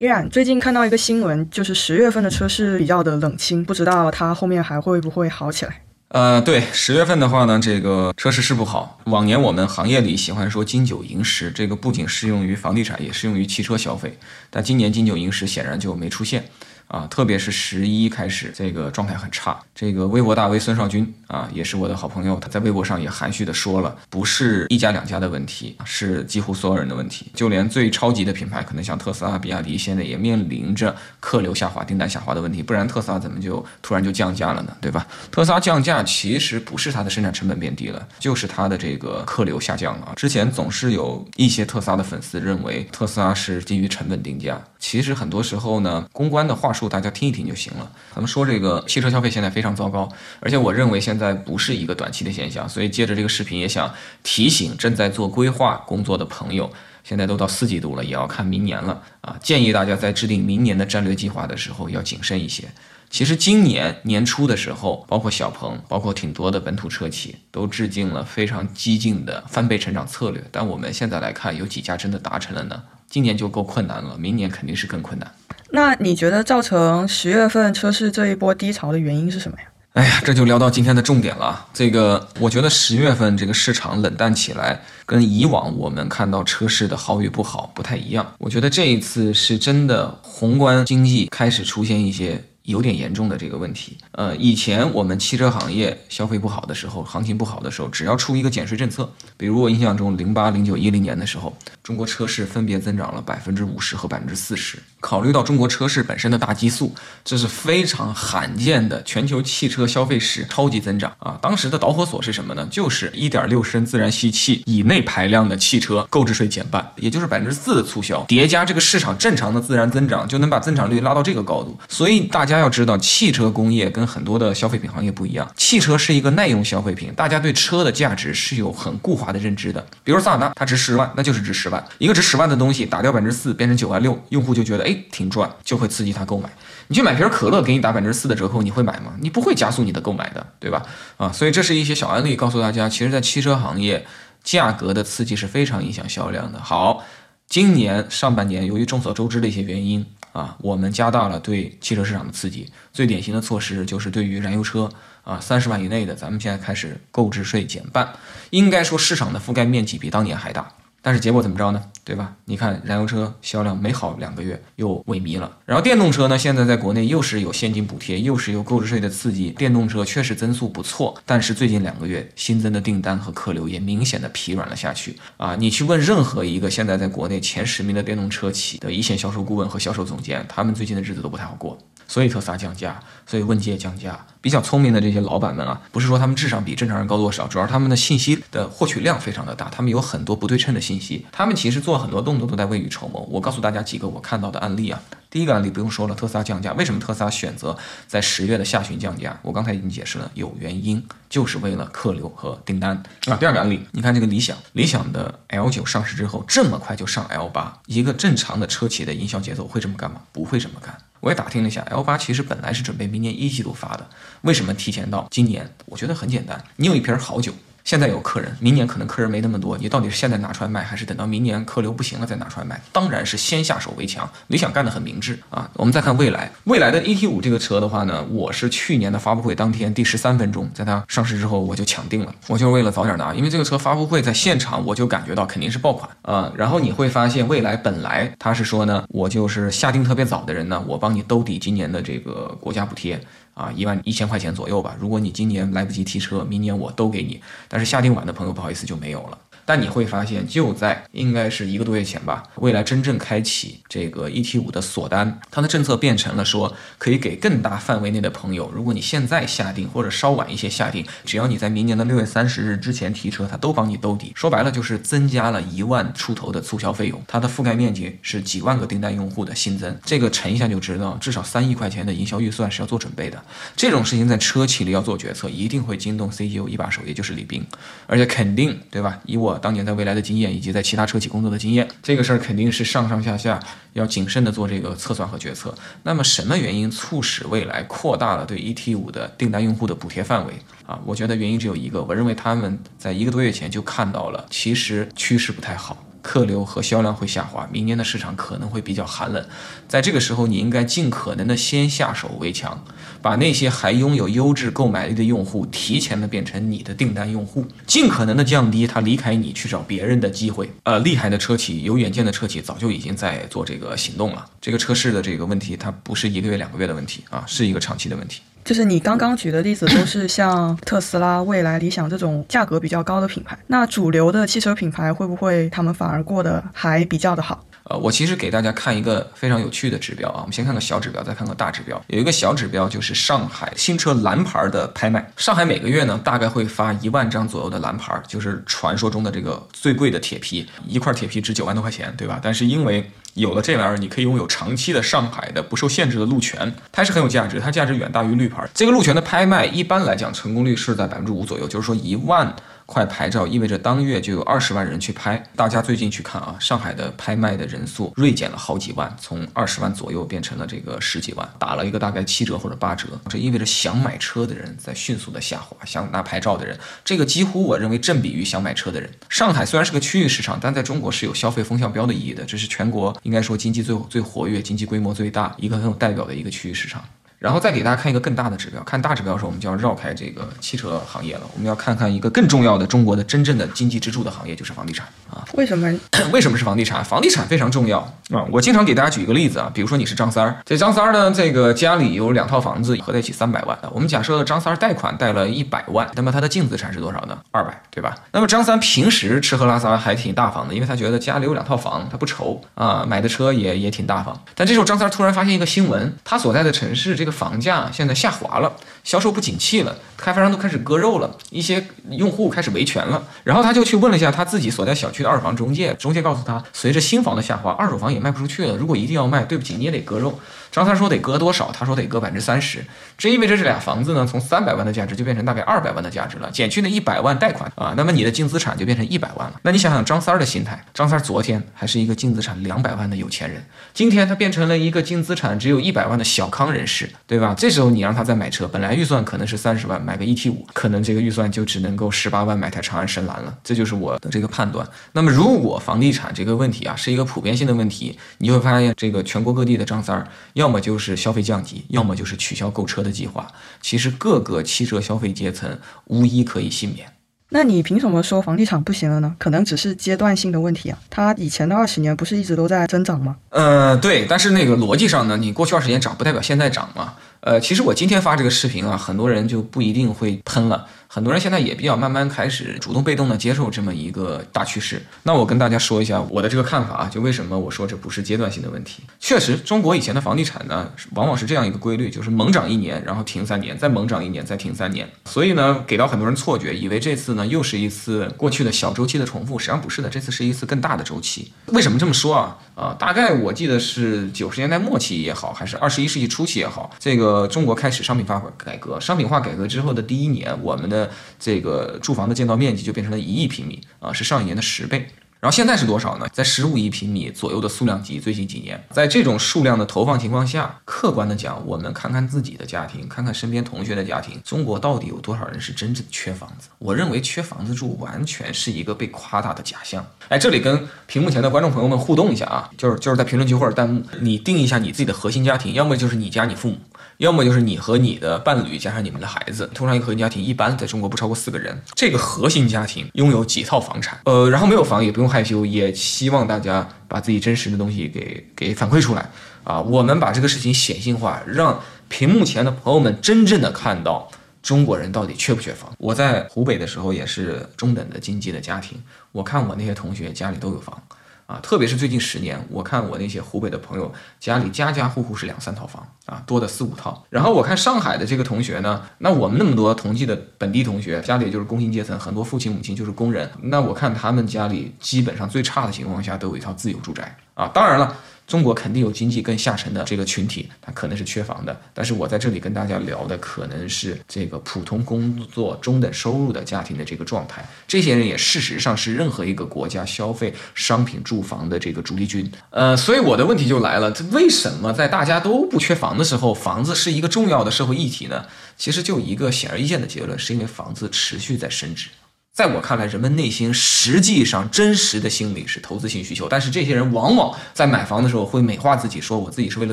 依然，最近看到一个新闻，就是十月份的车市比较的冷清，不知道它后面还会不会好起来？呃，对，十月份的话呢，这个车市是不好。往年我们行业里喜欢说金九银十，这个不仅适用于房地产，也适用于汽车消费。但今年金九银十显然就没出现。啊，特别是十一开始，这个状态很差。这个微博大 V 孙少军啊，也是我的好朋友，他在微博上也含蓄的说了，不是一家两家的问题，是几乎所有人的问题。就连最超级的品牌，可能像特斯拉、比亚迪，现在也面临着客流下滑、订单下滑的问题。不然特斯拉怎么就突然就降价了呢？对吧？特斯拉降价其实不是它的生产成本变低了，就是它的这个客流下降了。之前总是有一些特斯拉的粉丝认为特斯拉是基于成本定价，其实很多时候呢，公关的话。大家听一听就行了。咱们说这个汽车消费现在非常糟糕，而且我认为现在不是一个短期的现象。所以借着这个视频也想提醒正在做规划工作的朋友，现在都到四季度了，也要看明年了啊！建议大家在制定明年的战略计划的时候要谨慎一些。其实今年年初的时候，包括小鹏，包括挺多的本土车企都制定了非常激进的翻倍成长策略，但我们现在来看，有几家真的达成了呢？今年就够困难了，明年肯定是更困难。那你觉得造成十月份车市这一波低潮的原因是什么呀？哎呀，这就聊到今天的重点了。这个，我觉得十月份这个市场冷淡起来，跟以往我们看到车市的好与不好不太一样。我觉得这一次是真的宏观经济开始出现一些。有点严重的这个问题，呃，以前我们汽车行业消费不好的时候，行情不好的时候，只要出一个减税政策，比如我印象中零八、零九、一零年的时候，中国车市分别增长了百分之五十和百分之四十。考虑到中国车市本身的大基数，这是非常罕见的全球汽车消费史超级增长啊！当时的导火索是什么呢？就是一点六升自然吸气以内排量的汽车购置税减半，也就是百分之四的促销，叠加这个市场正常的自然增长，就能把增长率拉到这个高度。所以大家。要知道，汽车工业跟很多的消费品行业不一样。汽车是一个耐用消费品，大家对车的价值是有很固化的认知的。比如桑塔纳，它值十万，那就是值十万。一个值十万的东西，打掉百分之四，变成九万六，用户就觉得哎挺赚，就会刺激他购买。你去买瓶可乐，给你打百分之四的折扣，你会买吗？你不会加速你的购买的，对吧？啊，所以这是一些小案例，告诉大家，其实，在汽车行业，价格的刺激是非常影响销量的。好，今年上半年，由于众所周知的一些原因。啊，我们加大了对汽车市场的刺激，最典型的措施就是对于燃油车啊，三十万以内的，咱们现在开始购置税减半，应该说市场的覆盖面积比当年还大。但是结果怎么着呢？对吧？你看燃油车销量没好两个月又萎靡了，然后电动车呢，现在在国内又是有现金补贴，又是有购置税的刺激，电动车确实增速不错，但是最近两个月新增的订单和客流也明显的疲软了下去啊！你去问任何一个现在在国内前十名的电动车企的一线销售顾问和销售总监，他们最近的日子都不太好过。所以特斯拉降价，所以问界降价。比较聪明的这些老板们啊，不是说他们智商比正常人高多少，主要他们的信息的获取量非常的大，他们有很多不对称的信息，他们其实做很多动作都在未雨绸缪。我告诉大家几个我看到的案例啊。第一个案例不用说了，特斯拉降价，为什么特斯拉选择在十月的下旬降价？我刚才已经解释了，有原因，就是为了客流和订单啊。第二个案例，你看这个理想，理想的 L 九上市之后，这么快就上 L 八，一个正常的车企的营销节奏会这么干吗？不会这么干。我也打听了一下，L 八其实本来是准备明年一季度发的，为什么提前到今年？我觉得很简单，你有一瓶好酒。现在有客人，明年可能客人没那么多，你到底是现在拿出来卖，还是等到明年客流不行了再拿出来卖？当然是先下手为强。理想干得很明智啊。我们再看蔚来，蔚来的 ET 五这个车的话呢，我是去年的发布会当天第十三分钟，在它上市之后我就抢定了，我就是为了早点拿，因为这个车发布会在现场我就感觉到肯定是爆款啊。然后你会发现，蔚来本来它是说呢，我就是下定特别早的人呢，我帮你兜底今年的这个国家补贴。啊，一万一千块钱左右吧。如果你今年来不及提车，明年我都给你。但是下定晚的朋友，不好意思就没有了。但你会发现，就在应该是一个多月前吧，未来真正开启这个 ET 五的锁单，它的政策变成了说，可以给更大范围内的朋友，如果你现在下定或者稍晚一些下定，只要你在明年的六月三十日之前提车，它都帮你兜底。说白了就是增加了一万出头的促销费用，它的覆盖面积是几万个订单用户的新增，这个乘一下就知道，至少三亿块钱的营销预算是要做准备的。这种事情在车企里要做决策，一定会惊动 CEO 一把手，也就是李斌，而且肯定对吧？以我。当年在未来的经验，以及在其他车企工作的经验，这个事儿肯定是上上下下要谨慎的做这个测算和决策。那么什么原因促使蔚来扩大了对 ET 五的订单用户的补贴范围啊？我觉得原因只有一个，我认为他们在一个多月前就看到了，其实趋势不太好。客流和销量会下滑，明年的市场可能会比较寒冷。在这个时候，你应该尽可能的先下手为强，把那些还拥有优质购买力的用户提前的变成你的订单用户，尽可能的降低他离开你去找别人的机会。呃，厉害的车企、有远见的车企早就已经在做这个行动了。这个车市的这个问题，它不是一个月两个月的问题啊，是一个长期的问题。就是你刚刚举的例子，都是像特斯拉、蔚来、理想这种价格比较高的品牌。那主流的汽车品牌会不会他们反而过得还比较的好？呃，我其实给大家看一个非常有趣的指标啊，我们先看个小指标，再看个大指标。有一个小指标就是上海新车蓝牌的拍卖。上海每个月呢，大概会发一万张左右的蓝牌，就是传说中的这个最贵的铁皮，一块铁皮值九万多块钱，对吧？但是因为有了这玩意儿，你可以拥有长期的上海的不受限制的路权，它是很有价值，它价值远大于绿牌。这个路权的拍卖一般来讲成功率是在百分之五左右，就是说一万。块牌照意味着当月就有二十万人去拍。大家最近去看啊，上海的拍卖的人数锐减了好几万，从二十万左右变成了这个十几万，打了一个大概七折或者八折。这意味着想买车的人在迅速的下滑，想拿牌照的人，这个几乎我认为正比于想买车的人。上海虽然是个区域市场，但在中国是有消费风向标的意义的，这是全国应该说经济最最活跃、经济规模最大、一个很有代表的一个区域市场。然后再给大家看一个更大的指标，看大指标的时候，我们就要绕开这个汽车行业了。我们要看看一个更重要的中国的真正的经济支柱的行业，就是房地产啊。为什么？为什么是房地产？房地产非常重要啊！我经常给大家举一个例子啊，比如说你是张三儿，这张三儿呢，这个家里有两套房子，合在一起三百万。我们假设张三儿贷款贷了一百万，那么他的净资产是多少呢？二百，对吧？那么张三平时吃喝拉撒还挺大方的，因为他觉得家里有两套房，他不愁啊，买的车也也挺大方。但这时候张三突然发现一个新闻，他所在的城市这个房价现在。下滑了，销售不景气了，开发商都开始割肉了，一些用户开始维权了。然后他就去问了一下他自己所在小区的二手房中介，中介告诉他，随着新房的下滑，二手房也卖不出去了。如果一定要卖，对不起，你也得割肉。张三说得割多少？他说得割百分之三十。这意味着这俩房子呢，从三百万的价值就变成大概二百万的价值了，减去那一百万贷款啊，那么你的净资产就变成一百万了。那你想想张三的心态，张三昨天还是一个净资产两百万的有钱人，今天他变成了一个净资产只有一百万的小康人士，对吧？这时候你让他再买车，本来预算可能是三十万买个 ET 五，可能这个预算就只能够十八万买台长安深蓝了。这就是我的这个判断。那么如果房地产这个问题啊是一个普遍性的问题，你会发现这个全国各地的张三，要么就是消费。降级，要么就是取消购车的计划。其实各个汽车消费阶层无一可以幸免。那你凭什么说房地产不行了呢？可能只是阶段性的问题啊。它以前的二十年不是一直都在增长吗？呃，对，但是那个逻辑上呢，你过去二十年涨不代表现在涨嘛。呃，其实我今天发这个视频啊，很多人就不一定会喷了。很多人现在也比较慢慢开始主动被动的接受这么一个大趋势。那我跟大家说一下我的这个看法啊，就为什么我说这不是阶段性的问题。确实，中国以前的房地产呢，往往是这样一个规律，就是猛涨一年，然后停三年，再猛涨一年，再停三年。所以呢，给到很多人错觉，以为这次呢又是一次过去的小周期的重复，实际上不是的，这次是一次更大的周期。为什么这么说啊？啊，大概我记得是九十年代末期也好，还是二十一世纪初期也好，这个呃中国开始商品化改革，商品化改革之后的第一年，我们的这个住房的建造面积就变成了一亿平米啊，是上一年的十倍。然后现在是多少呢？在十五亿平米左右的数量级。最近几年，在这种数量的投放情况下，客观的讲，我们看看自己的家庭，看看身边同学的家庭，中国到底有多少人是真正缺房子？我认为缺房子住完全是一个被夸大的假象。哎，这里跟屏幕前的观众朋友们互动一下啊，就是就是在评论区或者弹幕，你定一下你自己的核心家庭，要么就是你家你父母。要么就是你和你的伴侣加上你们的孩子，通常一个核心家庭一般在中国不超过四个人。这个核心家庭拥有几套房产，呃，然后没有房也不用害羞，也希望大家把自己真实的东西给给反馈出来啊。我们把这个事情显性化，让屏幕前的朋友们真正的看到中国人到底缺不缺房。我在湖北的时候也是中等的经济的家庭，我看我那些同学家里都有房。啊，特别是最近十年，我看我那些湖北的朋友家里家家户户是两三套房啊，多的四五套。然后我看上海的这个同学呢，那我们那么多同济的本地同学，家里就是工薪阶层，很多父亲母亲就是工人。那我看他们家里基本上最差的情况下都有一套自有住宅啊。当然了。中国肯定有经济更下沉的这个群体，他可能是缺房的。但是我在这里跟大家聊的可能是这个普通工作中等收入的家庭的这个状态。这些人也事实上是任何一个国家消费商品住房的这个主力军。呃，所以我的问题就来了：这为什么在大家都不缺房的时候，房子是一个重要的社会议题呢？其实就一个显而易见的结论，是因为房子持续在升值。在我看来，人们内心实际上真实的心理是投资性需求，但是这些人往往在买房的时候会美化自己，说我自己是为了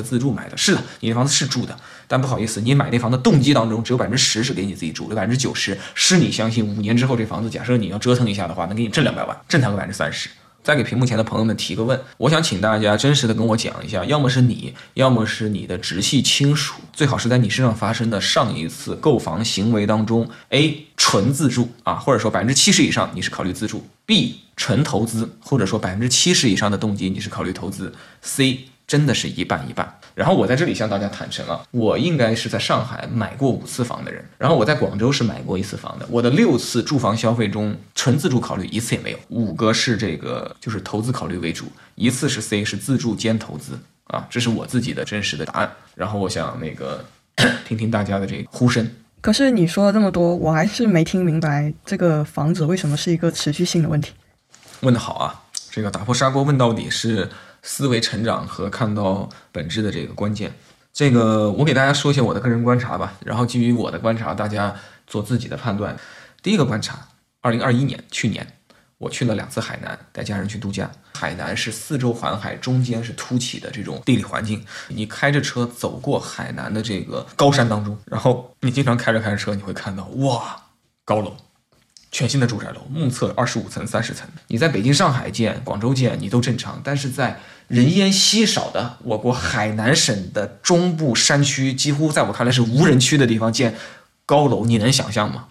自住买的。是的，你那房子是住的，但不好意思，你买那房的动机当中只有百分之十是给你自己住，有百分之九十是你相信五年之后这房子，假设你要折腾一下的话，能给你挣两百万，挣它个百分之三十。再给屏幕前的朋友们提个问，我想请大家真实的跟我讲一下，要么是你，要么是你的直系亲属，最好是在你身上发生的上一次购房行为当中，A 纯自住啊，或者说百分之七十以上你是考虑自住；B 纯投资，或者说百分之七十以上的动机你是考虑投资；C。真的是一半一半。然后我在这里向大家坦诚啊，我应该是在上海买过五次房的人。然后我在广州是买过一次房的。我的六次住房消费中，纯自住考虑一次也没有，五个是这个就是投资考虑为主，一次是 C 是自住兼投资啊，这是我自己的真实的答案。然后我想那个 听听大家的这个呼声。可是你说了这么多，我还是没听明白这个房子为什么是一个持续性的问题。问得好啊，这个打破砂锅问到底是。思维成长和看到本质的这个关键，这个我给大家说一下我的个人观察吧，然后基于我的观察，大家做自己的判断。第一个观察，二零二一年，去年我去了两次海南，带家人去度假。海南是四周环海，中间是凸起的这种地理环境，你开着车走过海南的这个高山当中，然后你经常开着开着车，你会看到哇，高楼。全新的住宅楼，目测二十五层、三十层。你在北京、上海建、广州建，你都正常。但是在人烟稀少的我国海南省的中部山区，几乎在我看来是无人区的地方建高楼，你能想象吗？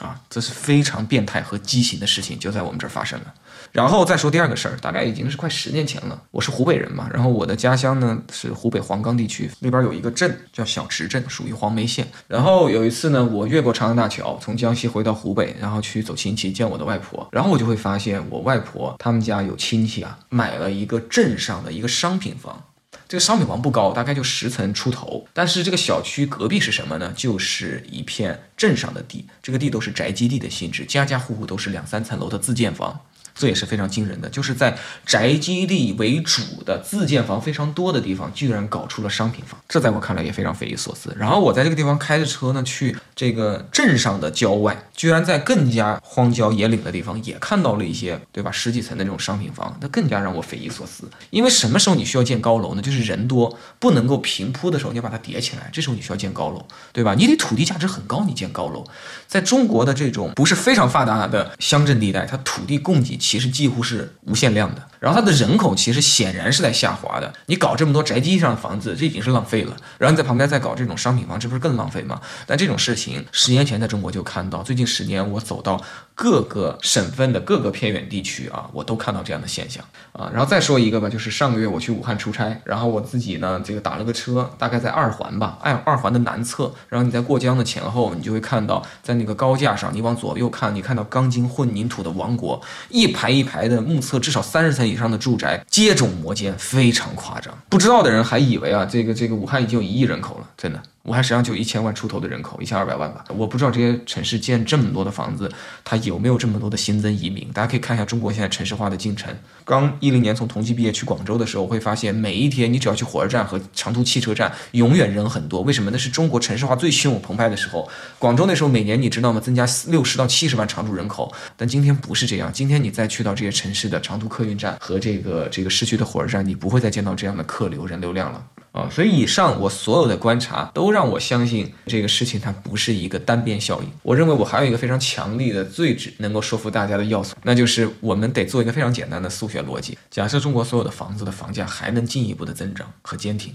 啊，这是非常变态和畸形的事情，就在我们这儿发生了。然后再说第二个事儿，大概已经是快十年前了。我是湖北人嘛，然后我的家乡呢是湖北黄冈地区，那边有一个镇叫小池镇，属于黄梅县。然后有一次呢，我越过长江大桥，从江西回到湖北，然后去走亲戚见我的外婆。然后我就会发现，我外婆他们家有亲戚啊，买了一个镇上的一个商品房。这个商品房不高，大概就十层出头。但是这个小区隔壁是什么呢？就是一片镇上的地，这个地都是宅基地的性质，家家户户都是两三层楼的自建房。这也是非常惊人的，就是在宅基地为主的自建房非常多的地方，居然搞出了商品房，这在我看来也非常匪夷所思。然后我在这个地方开着车呢，去这个镇上的郊外，居然在更加荒郊野岭的地方也看到了一些，对吧？十几层的这种商品房，那更加让我匪夷所思。因为什么时候你需要建高楼呢？就是人多不能够平铺的时候，你要把它叠起来，这时候你需要建高楼，对吧？你得土地价值很高，你建高楼。在中国的这种不是非常发达的乡镇地带，它土地供给。其实几乎是无限量的，然后它的人口其实显然是在下滑的。你搞这么多宅基地上的房子，这已经是浪费了。然后你在旁边再搞这种商品房，这不是更浪费吗？但这种事情十年前在中国就看到，最近十年我走到各个省份的各个偏远地区啊，我都看到这样的现象啊。然后再说一个吧，就是上个月我去武汉出差，然后我自己呢这个打了个车，大概在二环吧，二二环的南侧。然后你在过江的前后，你就会看到在那个高架上，你往左右看，你看到钢筋混凝土的王国一排。排一排的，目测至少三十层以上的住宅，接踵摩肩，非常夸张。不知道的人还以为啊，这个这个武汉已经有一亿人口了，真的。武汉实际上就一千万出头的人口，一千二百万吧。我不知道这些城市建这么多的房子，它有没有这么多的新增移民？大家可以看一下中国现在城市化的进程。刚一零年从同济毕业去广州的时候，会发现每一天你只要去火车站和长途汽车站，永远人很多。为什么？那是中国城市化最汹涌澎湃的时候。广州那时候每年你知道吗？增加六十到七十万常住人口。但今天不是这样。今天你再去到这些城市的长途客运站和这个这个市区的火车站，你不会再见到这样的客流人流量了。啊，所以以上我所有的观察都让我相信这个事情它不是一个单边效应。我认为我还有一个非常强力的、最能够说服大家的要素，那就是我们得做一个非常简单的数学逻辑：假设中国所有的房子的房价还能进一步的增长和坚挺，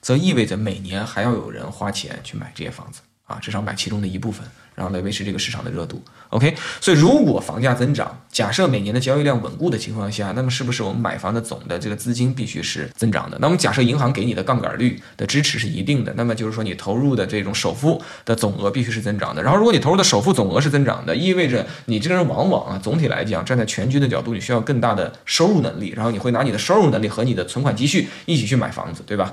则意味着每年还要有人花钱去买这些房子。啊，至少买其中的一部分。然后来维持这个市场的热度，OK。所以如果房价增长，假设每年的交易量稳固的情况下，那么是不是我们买房的总的这个资金必须是增长的？那么假设银行给你的杠杆率的支持是一定的，那么就是说你投入的这种首付的总额必须是增长的。然后如果你投入的首付总额是增长的，意味着你这个人往往啊，总体来讲站在全局的角度，你需要更大的收入能力，然后你会拿你的收入能力和你的存款积蓄一起去买房子，对吧？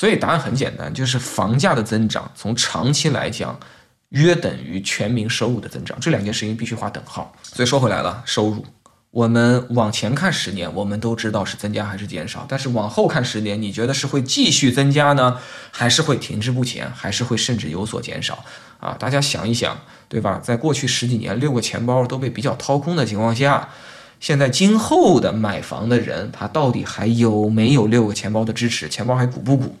所以答案很简单，就是房价的增长从长期来讲。约等于全民收入的增长，这两件事情必须划等号。所以说回来了，收入，我们往前看十年，我们都知道是增加还是减少，但是往后看十年，你觉得是会继续增加呢，还是会停滞不前，还是会甚至有所减少？啊，大家想一想，对吧？在过去十几年，六个钱包都被比较掏空的情况下，现在今后的买房的人，他到底还有没有六个钱包的支持？钱包还鼓不鼓？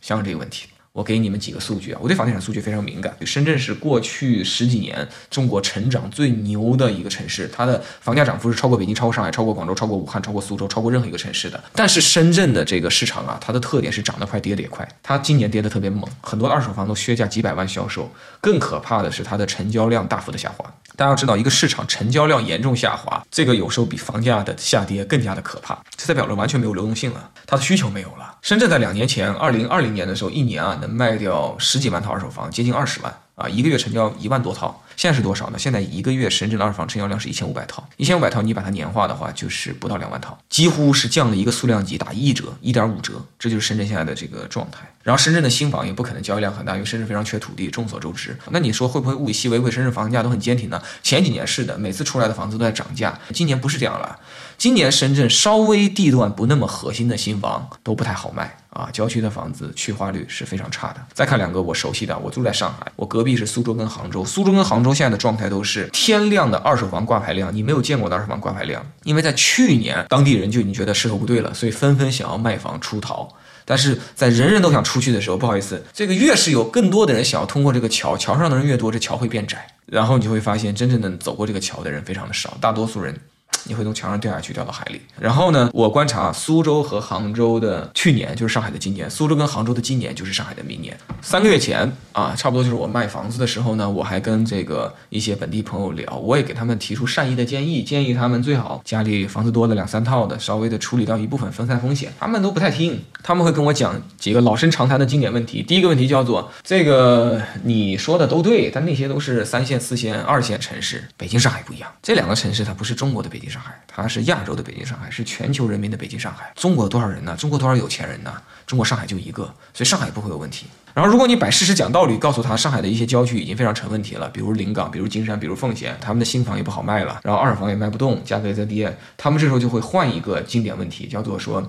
想想这个问题。我给你们几个数据啊，我对房地产数据非常敏感。深圳是过去十几年中国成长最牛的一个城市，它的房价涨幅是超过北京、超过上海、超过广州、超过武汉、超过苏州、超过任何一个城市的。但是深圳的这个市场啊，它的特点是涨得快，跌得也快。它今年跌得特别猛，很多二手房都削价几百万销售。更可怕的是它的成交量大幅的下滑。大家要知道，一个市场成交量严重下滑，这个有时候比房价的下跌更加的可怕。这代表了完全没有流动性了，它的需求没有了。深圳在两年前，二零二零年的时候，一年啊能卖掉十几万套二手房，接近二十万啊，一个月成交一万多套。现在是多少呢？现在一个月深圳的二手房成交量是一千五百套，一千五百套你把它年化的话，就是不到两万套，几乎是降了一个数量级，打一折，一点五折，这就是深圳现在的这个状态。然后深圳的新房也不可能交易量很大，因为深圳非常缺土地，众所周知。那你说会不会物以稀为贵，深圳房价都很坚挺呢？前几年是的，每次出来的房子都在涨价，今年不是这样了。今年深圳稍微地段不那么核心的新房都不太好卖啊，郊区的房子去化率是非常差的。再看两个我熟悉的，我住在上海，我隔壁是苏州跟杭州，苏州跟杭州现在的状态都是天量的二手房挂牌量，你没有见过的二手房挂牌量，因为在去年当地人就已经觉得势头不对了，所以纷纷想要卖房出逃。但是在人人都想出去的时候，不好意思，这个越是有更多的人想要通过这个桥，桥上的人越多，这桥会变窄，然后你就会发现真正的走过这个桥的人非常的少，大多数人。你会从墙上掉下去，掉到海里。然后呢，我观察苏州和杭州的去年就是上海的今年，苏州跟杭州的今年就是上海的明年。三个月前啊，差不多就是我卖房子的时候呢，我还跟这个一些本地朋友聊，我也给他们提出善意的建议，建议他们最好家里房子多的两三套的，稍微的处理掉一部分分散风险。他们都不太听，他们会跟我讲几个老生常谈的经典问题。第一个问题叫做这个你说的都对，但那些都是三线、四线、二线城市，北京、上海不一样，这两个城市它不是中国的北京。上海，它是亚洲的北京上海，是全球人民的北京上海。中国多少人呢？中国多少有钱人呢？中国上海就一个，所以上海不会有问题。然后，如果你摆事实讲道理，告诉他上海的一些郊区已经非常成问题了，比如临港，比如金山，比如奉贤，他们的新房也不好卖了，然后二手房也卖不动，价格也在跌，他们这时候就会换一个经典问题，叫做说。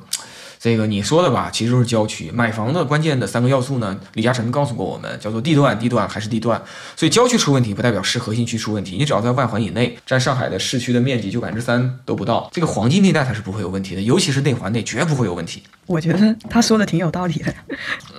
这个你说的吧，其实就是郊区买房的关键的三个要素呢。李嘉诚告诉过我们，叫做地段、地段还是地段。所以郊区出问题不代表市核心区出问题，你只要在外环以内，占上海的市区的面积就百分之三都不到，这个黄金地带它是不会有问题的，尤其是内环内绝不会有问题。我觉得他说的挺有道理的。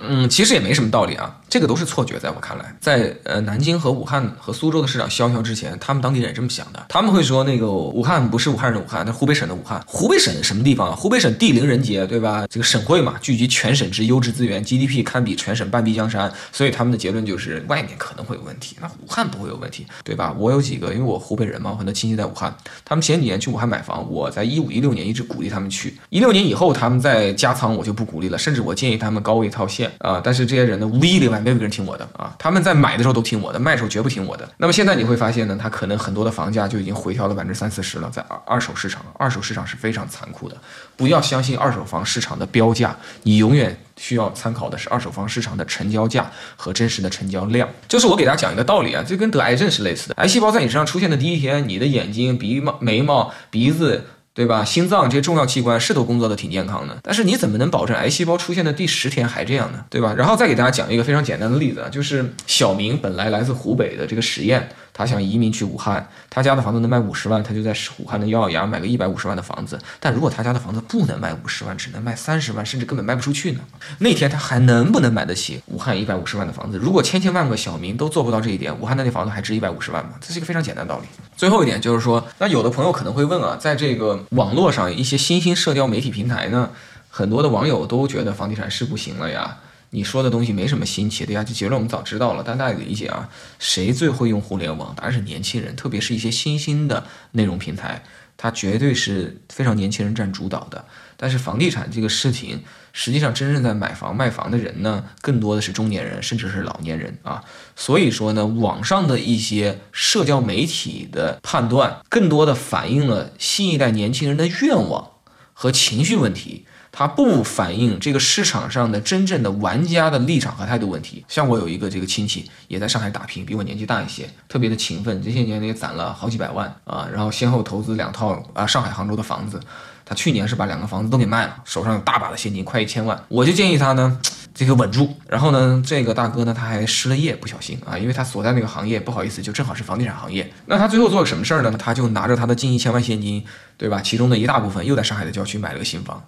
嗯，其实也没什么道理啊，这个都是错觉，在我看来，在呃南京和武汉和苏州的市场萧条之前，他们当地人也这么想的，他们会说那个武汉不是武汉人的武汉，那湖北省的武汉，湖北省什么地方啊？湖北省地灵人杰，对吧？这个省会嘛。聚集全省之优质资源，GDP 堪比全省半壁江山，所以他们的结论就是外面可能会有问题，那武汉不会有问题，对吧？我有几个，因为我湖北人嘛，我很多亲戚在武汉，他们前几年去武汉买房，我在一五一六年一直鼓励他们去，一六年以后他们在加仓，我就不鼓励了，甚至我建议他们高位套现啊。但是这些人呢，无一例外没有人听我的啊，他们在买的时候都听我的，卖的时候绝不听我的。那么现在你会发现呢，他可能很多的房价就已经回调了百分之三四十了，在二二手市场，二手市场是非常残酷的，不要相信二手房市场的标价，你永远。需要参考的是二手房市场的成交价和真实的成交量。就是我给大家讲一个道理啊，这跟得癌症是类似的。癌细胞在你身上出现的第一天，你的眼睛、鼻毛、眉毛、鼻子。对吧？心脏这些重要器官是都工作的挺健康的，但是你怎么能保证癌细胞出现的第十天还这样呢？对吧？然后再给大家讲一个非常简单的例子啊，就是小明本来来自湖北的这个实验，他想移民去武汉，他家的房子能卖五十万，他就在武汉的咬咬牙买个一百五十万的房子。但如果他家的房子不能卖五十万，只能卖三十万，甚至根本卖不出去呢？那天他还能不能买得起武汉一百五十万的房子？如果千千万个小民都做不到这一点，武汉的那房子还值一百五十万吗？这是一个非常简单的道理。最后一点就是说，那有的朋友可能会问啊，在这个网络上一些新兴社交媒体平台呢，很多的网友都觉得房地产是不行了呀。你说的东西没什么新奇的呀，这结论我们早知道了。但大家理解啊，谁最会用互联网？当然是年轻人，特别是一些新兴的内容平台，它绝对是非常年轻人占主导的。但是房地产这个事情，实际上真正在买房卖房的人呢，更多的是中年人，甚至是老年人啊。所以说呢，网上的一些社交媒体的判断，更多的反映了新一代年轻人的愿望和情绪问题。它不反映这个市场上的真正的玩家的立场和态度问题。像我有一个这个亲戚也在上海打拼，比我年纪大一些，特别的勤奋，这些年也攒了好几百万啊，然后先后投资两套啊上海、杭州的房子。他去年是把两个房子都给卖了，手上有大把的现金，快一千万。我就建议他呢，这个稳住。然后呢，这个大哥呢，他还失了业，不小心啊，因为他所在那个行业不好意思，就正好是房地产行业。那他最后做了什么事儿呢？他就拿着他的近一千万现金，对吧？其中的一大部分又在上海的郊区买了个新房。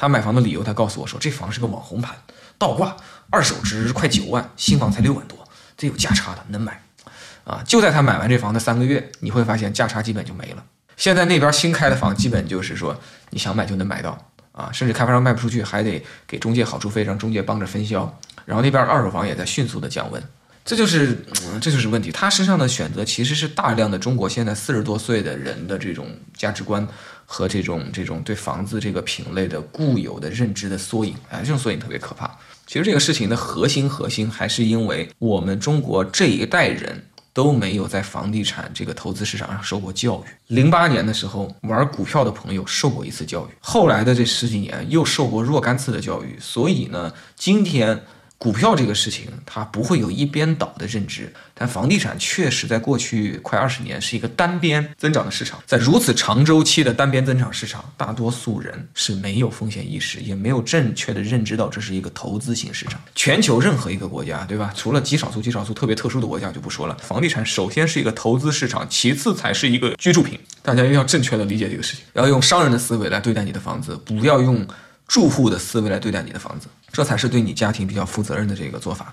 他买房的理由，他告诉我说，这房是个网红盘，倒挂，二手值快九万，新房才六万多，这有价差的，能买。啊，就在他买完这房的三个月，你会发现价差基本就没了。现在那边新开的房，基本就是说你想买就能买到啊，甚至开发商卖不出去，还得给中介好处费，让中介帮着分销。然后那边二手房也在迅速的降温，这就是这就是问题。他身上的选择其实是大量的中国现在四十多岁的人的这种价值观和这种这种对房子这个品类的固有的认知的缩影。哎，这种缩影特别可怕。其实这个事情的核心核心还是因为我们中国这一代人。都没有在房地产这个投资市场上受过教育。零八年的时候，玩股票的朋友受过一次教育，后来的这十几年又受过若干次的教育。所以呢，今天。股票这个事情，它不会有一边倒的认知，但房地产确实在过去快二十年是一个单边增长的市场。在如此长周期的单边增长市场，大多数人是没有风险意识，也没有正确的认知到这是一个投资型市场。全球任何一个国家，对吧？除了极少数、极少数特别特殊的国家就不说了。房地产首先是一个投资市场，其次才是一个居住品。大家一定要正确的理解这个事情，要用商人的思维来对待你的房子，不要用。住户的思维来对待你的房子，这才是对你家庭比较负责任的这个做法。